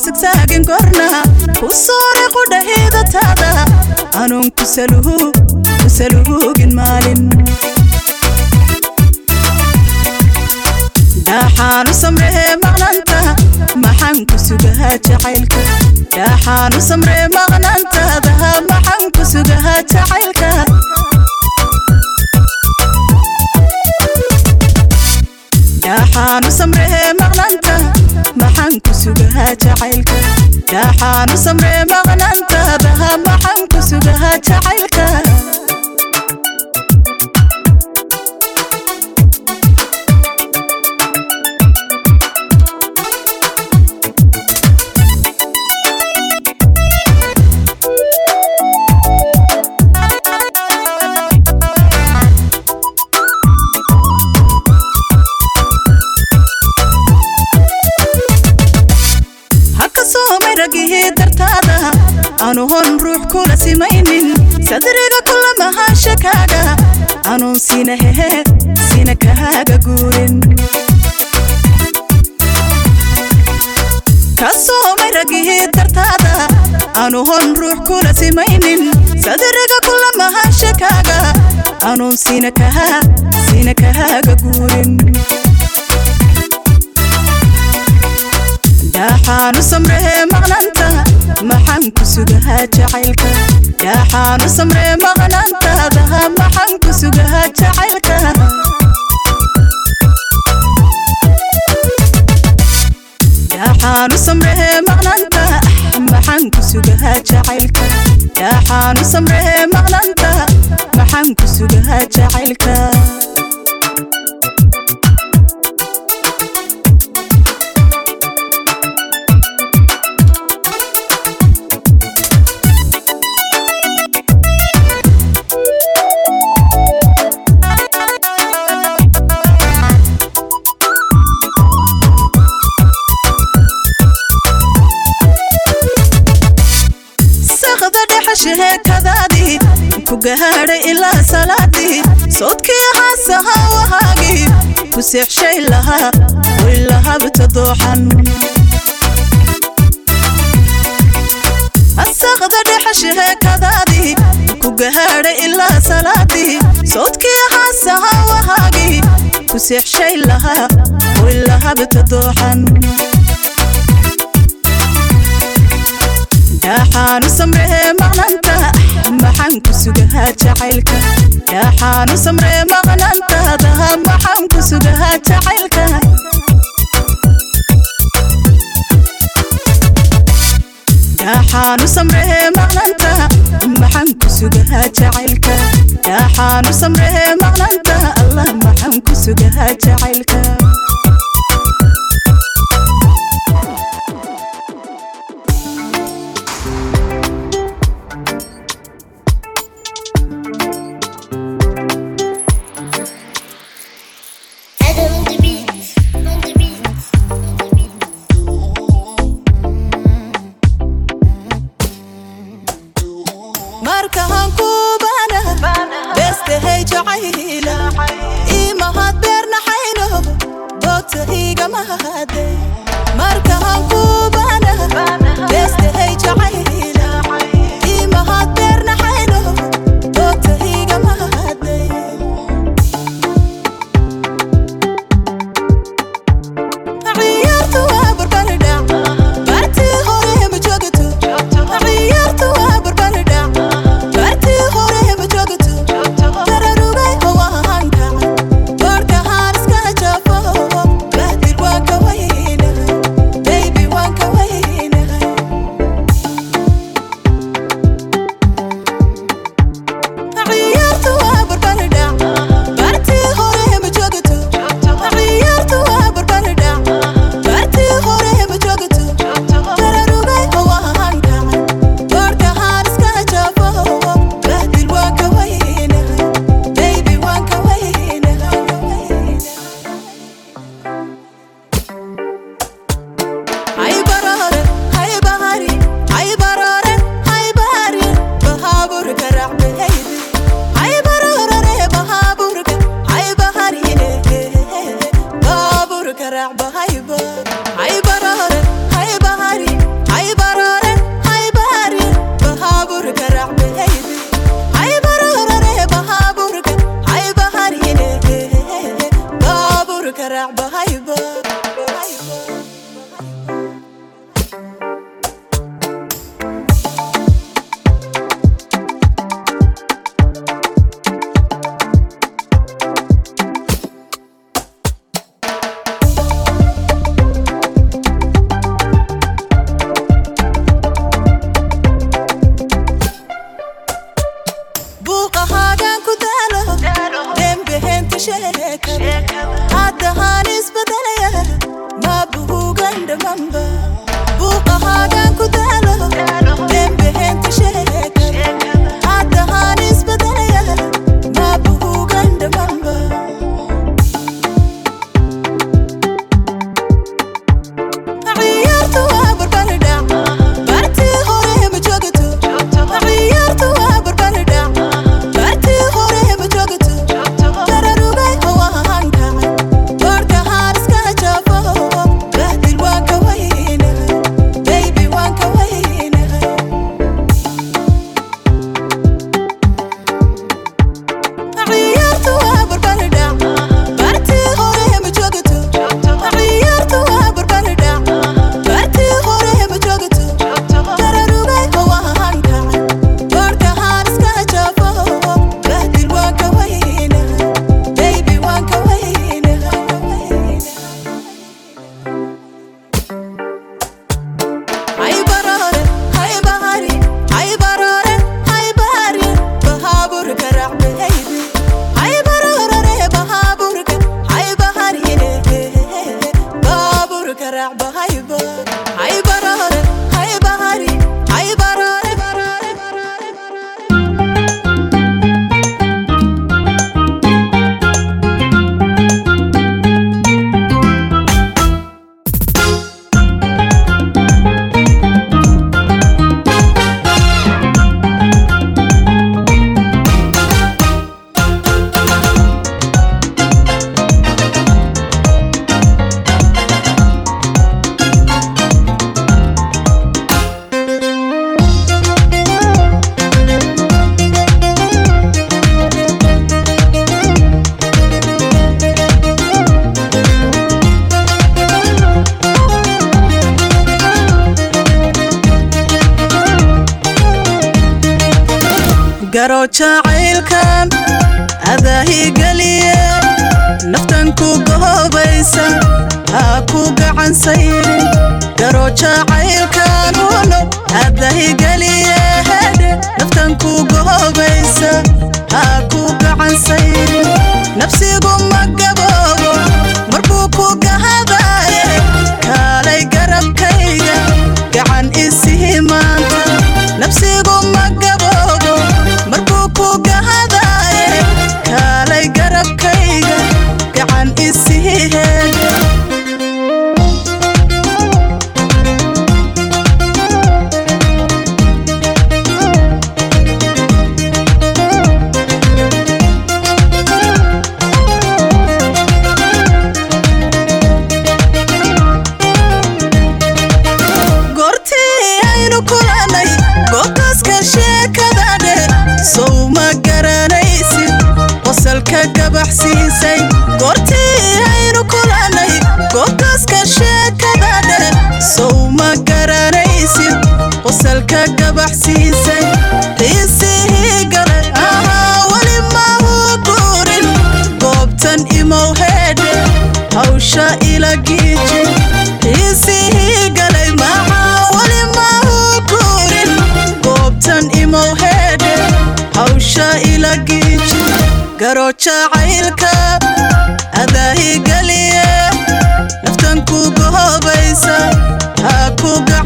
sagsaagin korna ku soore qudhahayda taada anuun ku saluugin maalin dhaxaanu samree maqnanta maxaan ku sugahaa jacaylka dhaxaanu samree maqnantaada maxaan ku sugahaa jacaylka dhaxaanu samree maqnanta maxaan ku sugahaa jacaylka dhaxaanu samree maqnantaada maxaan ku sugahaa anuhon ruux kula simaynin sadriga kula mahaanshakaaga anuun sina hehe sina kahaaga guurin ka soomay ragihii dartaada anuhon ruux kula simaynin sadriga kula mahaanshakaaga anuun sina kahaa sina kahaaga guurin يا حانو سمره مغنانتا محن كسوغها جعيلكا يا حانو سمره مغنانتا ده محن كسوغها جعيلكا يا حانو سمره مغنانتا محن كسوغها جعيلكا يا حانو سمره مغنانتا محن كسوغها جعيلكا seexshay lahaa waylahabita dooxan dhaaxaanu samree maqnanta maxaan ku sugahaa jacaylka dhaaxaanu samree maqnantaada maxaan ku sugahaa jacaylka dhaaxaanu samree maqnanta maxaan ku sugahaa jacaylka dhaaxaanu samree maqnanta كسقها تعلكم رعب هاي بار. هاي برار yarow jacaylkan adaahigeliye naftan ku gahoobaysa ha ku gacansaydin yarow jacaylkan unow adaahigeliye naftan ku gahoobaysa ha ku gacansaydin nafsigu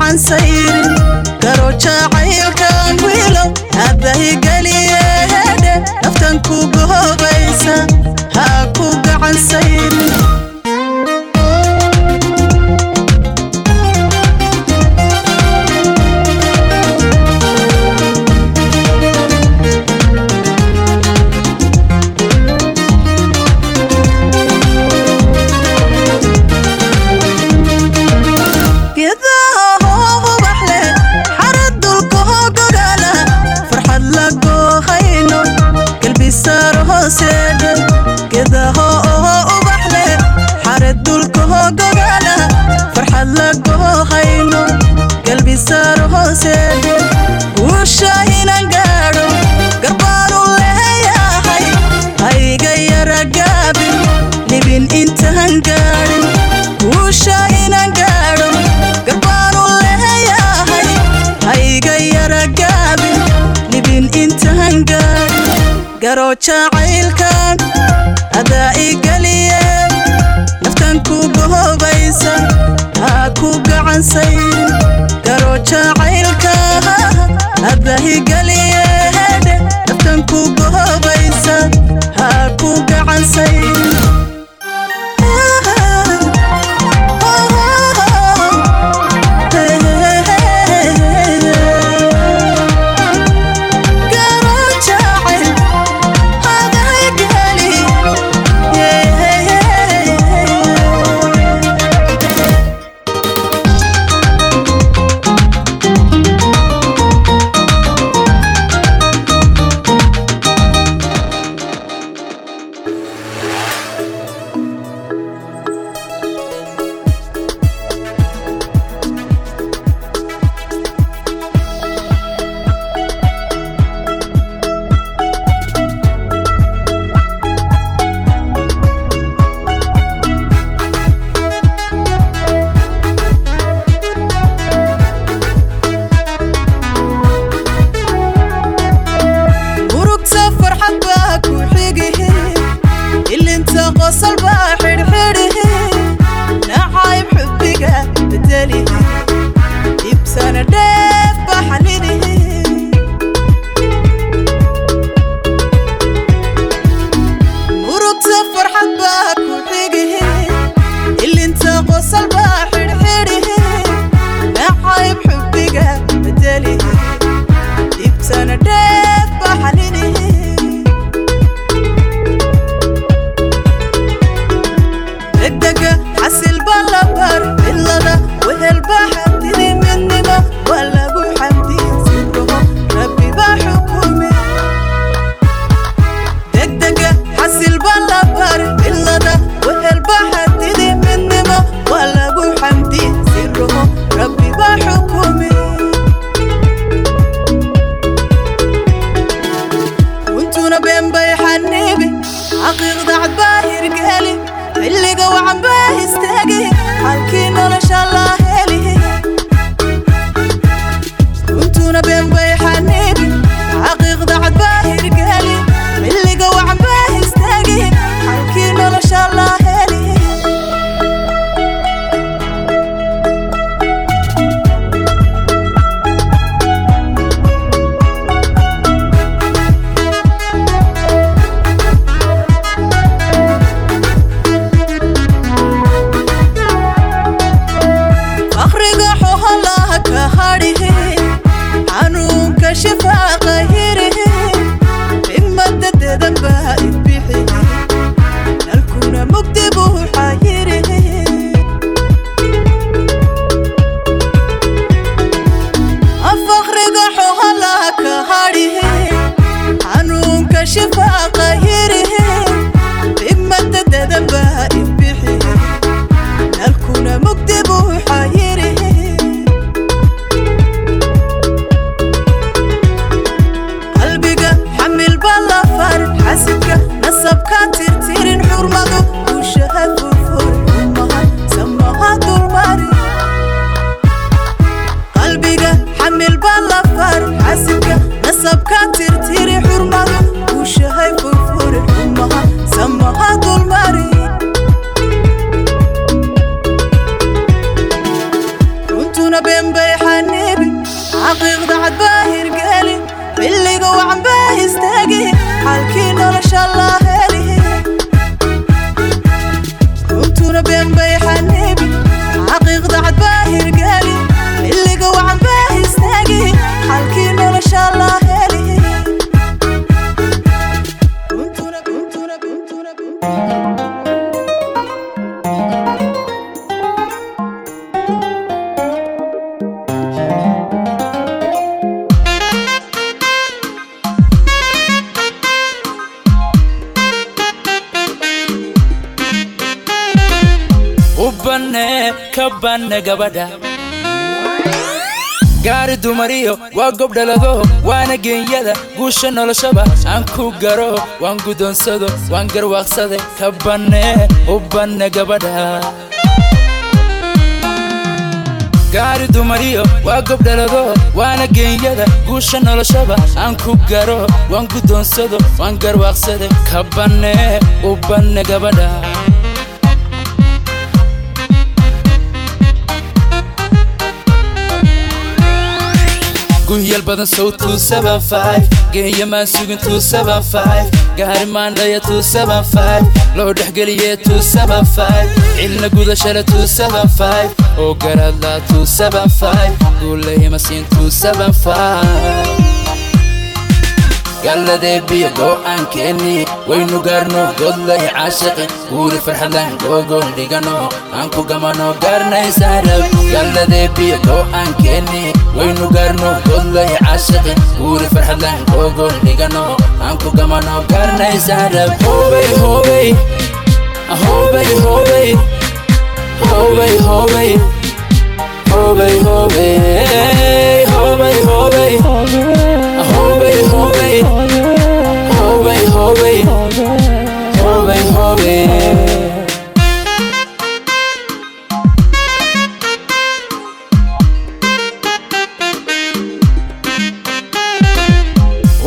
can't say banne gabadha gaari dumariyo waa gob dhalado waana geenyada guusha noloshaba aan ku garo waan guddoonsado waan garwaaqsade ka banne u banne gabadha gaari dumariyo waa gob dhalado waana geenyada guusha noloshaba aan ku garo waan guddoonsado waan garwaaqsade ka banne u banne gabadha guhyal badan sow geeya maan sugin gaari maandhaya loo dhexgeliye cilna gudashale oo garadla guulayhimasiin galladee biyo go'aankeenni waynu gaarno godlay caashiqi guuri farxadlan googoon dhigano aan ku gamano gaarnaysaarab galladee biyo go'aankeenni waynu gaarno godlay caashiqi guuri farxadlan googoon dhigano aan ku gamano gaarnaysaarab hobay hobay hobay hobay hobay hobay hobay hobay hobay hobay hobay hobby, hobby, hobby, hobby, hobby.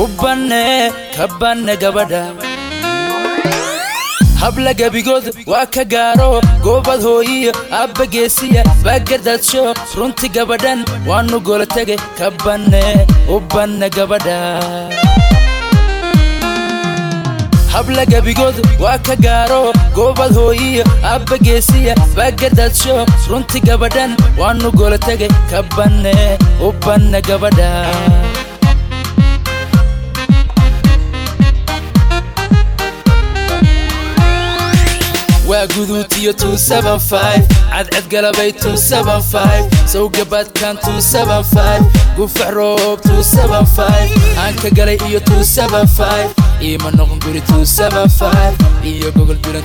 Ubbane, kabbane gabada. Habla gebigood waa ka gaaro goobad hooyiyo abba geesiya baa gardaadsho runti gabadhan waanu gola tege ka banne u banne gabadha. Habla gebigood waa ka gaaro goobad hooyiyo abba geesiya baa gardaadsho runti gabadhan waanu gola tege ka banne u banne gabadha waa guduutiyo cadcad galabay sawgabaadkan gufax roob aan ka galay iyo iima noqon guri iyo gogol duran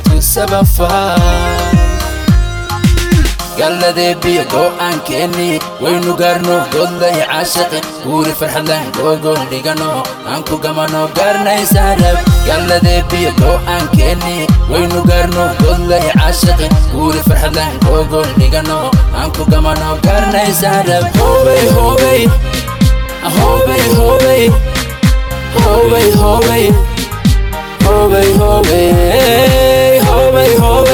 gaaladee biyo go'aankeenni waynu gaarno godlay caashaqe guuri farxadlaan googool dhigano. Aan ku gamano gaarnaysaarab gaaladee biyo go'aankeenni waynu gaarno godlay caashaqe guuri farxadlaan googool dhigano. Aan ku gamano gaarnaysaarab hoobay hoobay hoobay hoobay hoobay hoobay hoobay hoobay hoobay hoobay.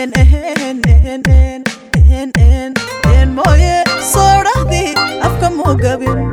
ان ان ان ان ان ان ان مويه صورة دي أفكم وقبل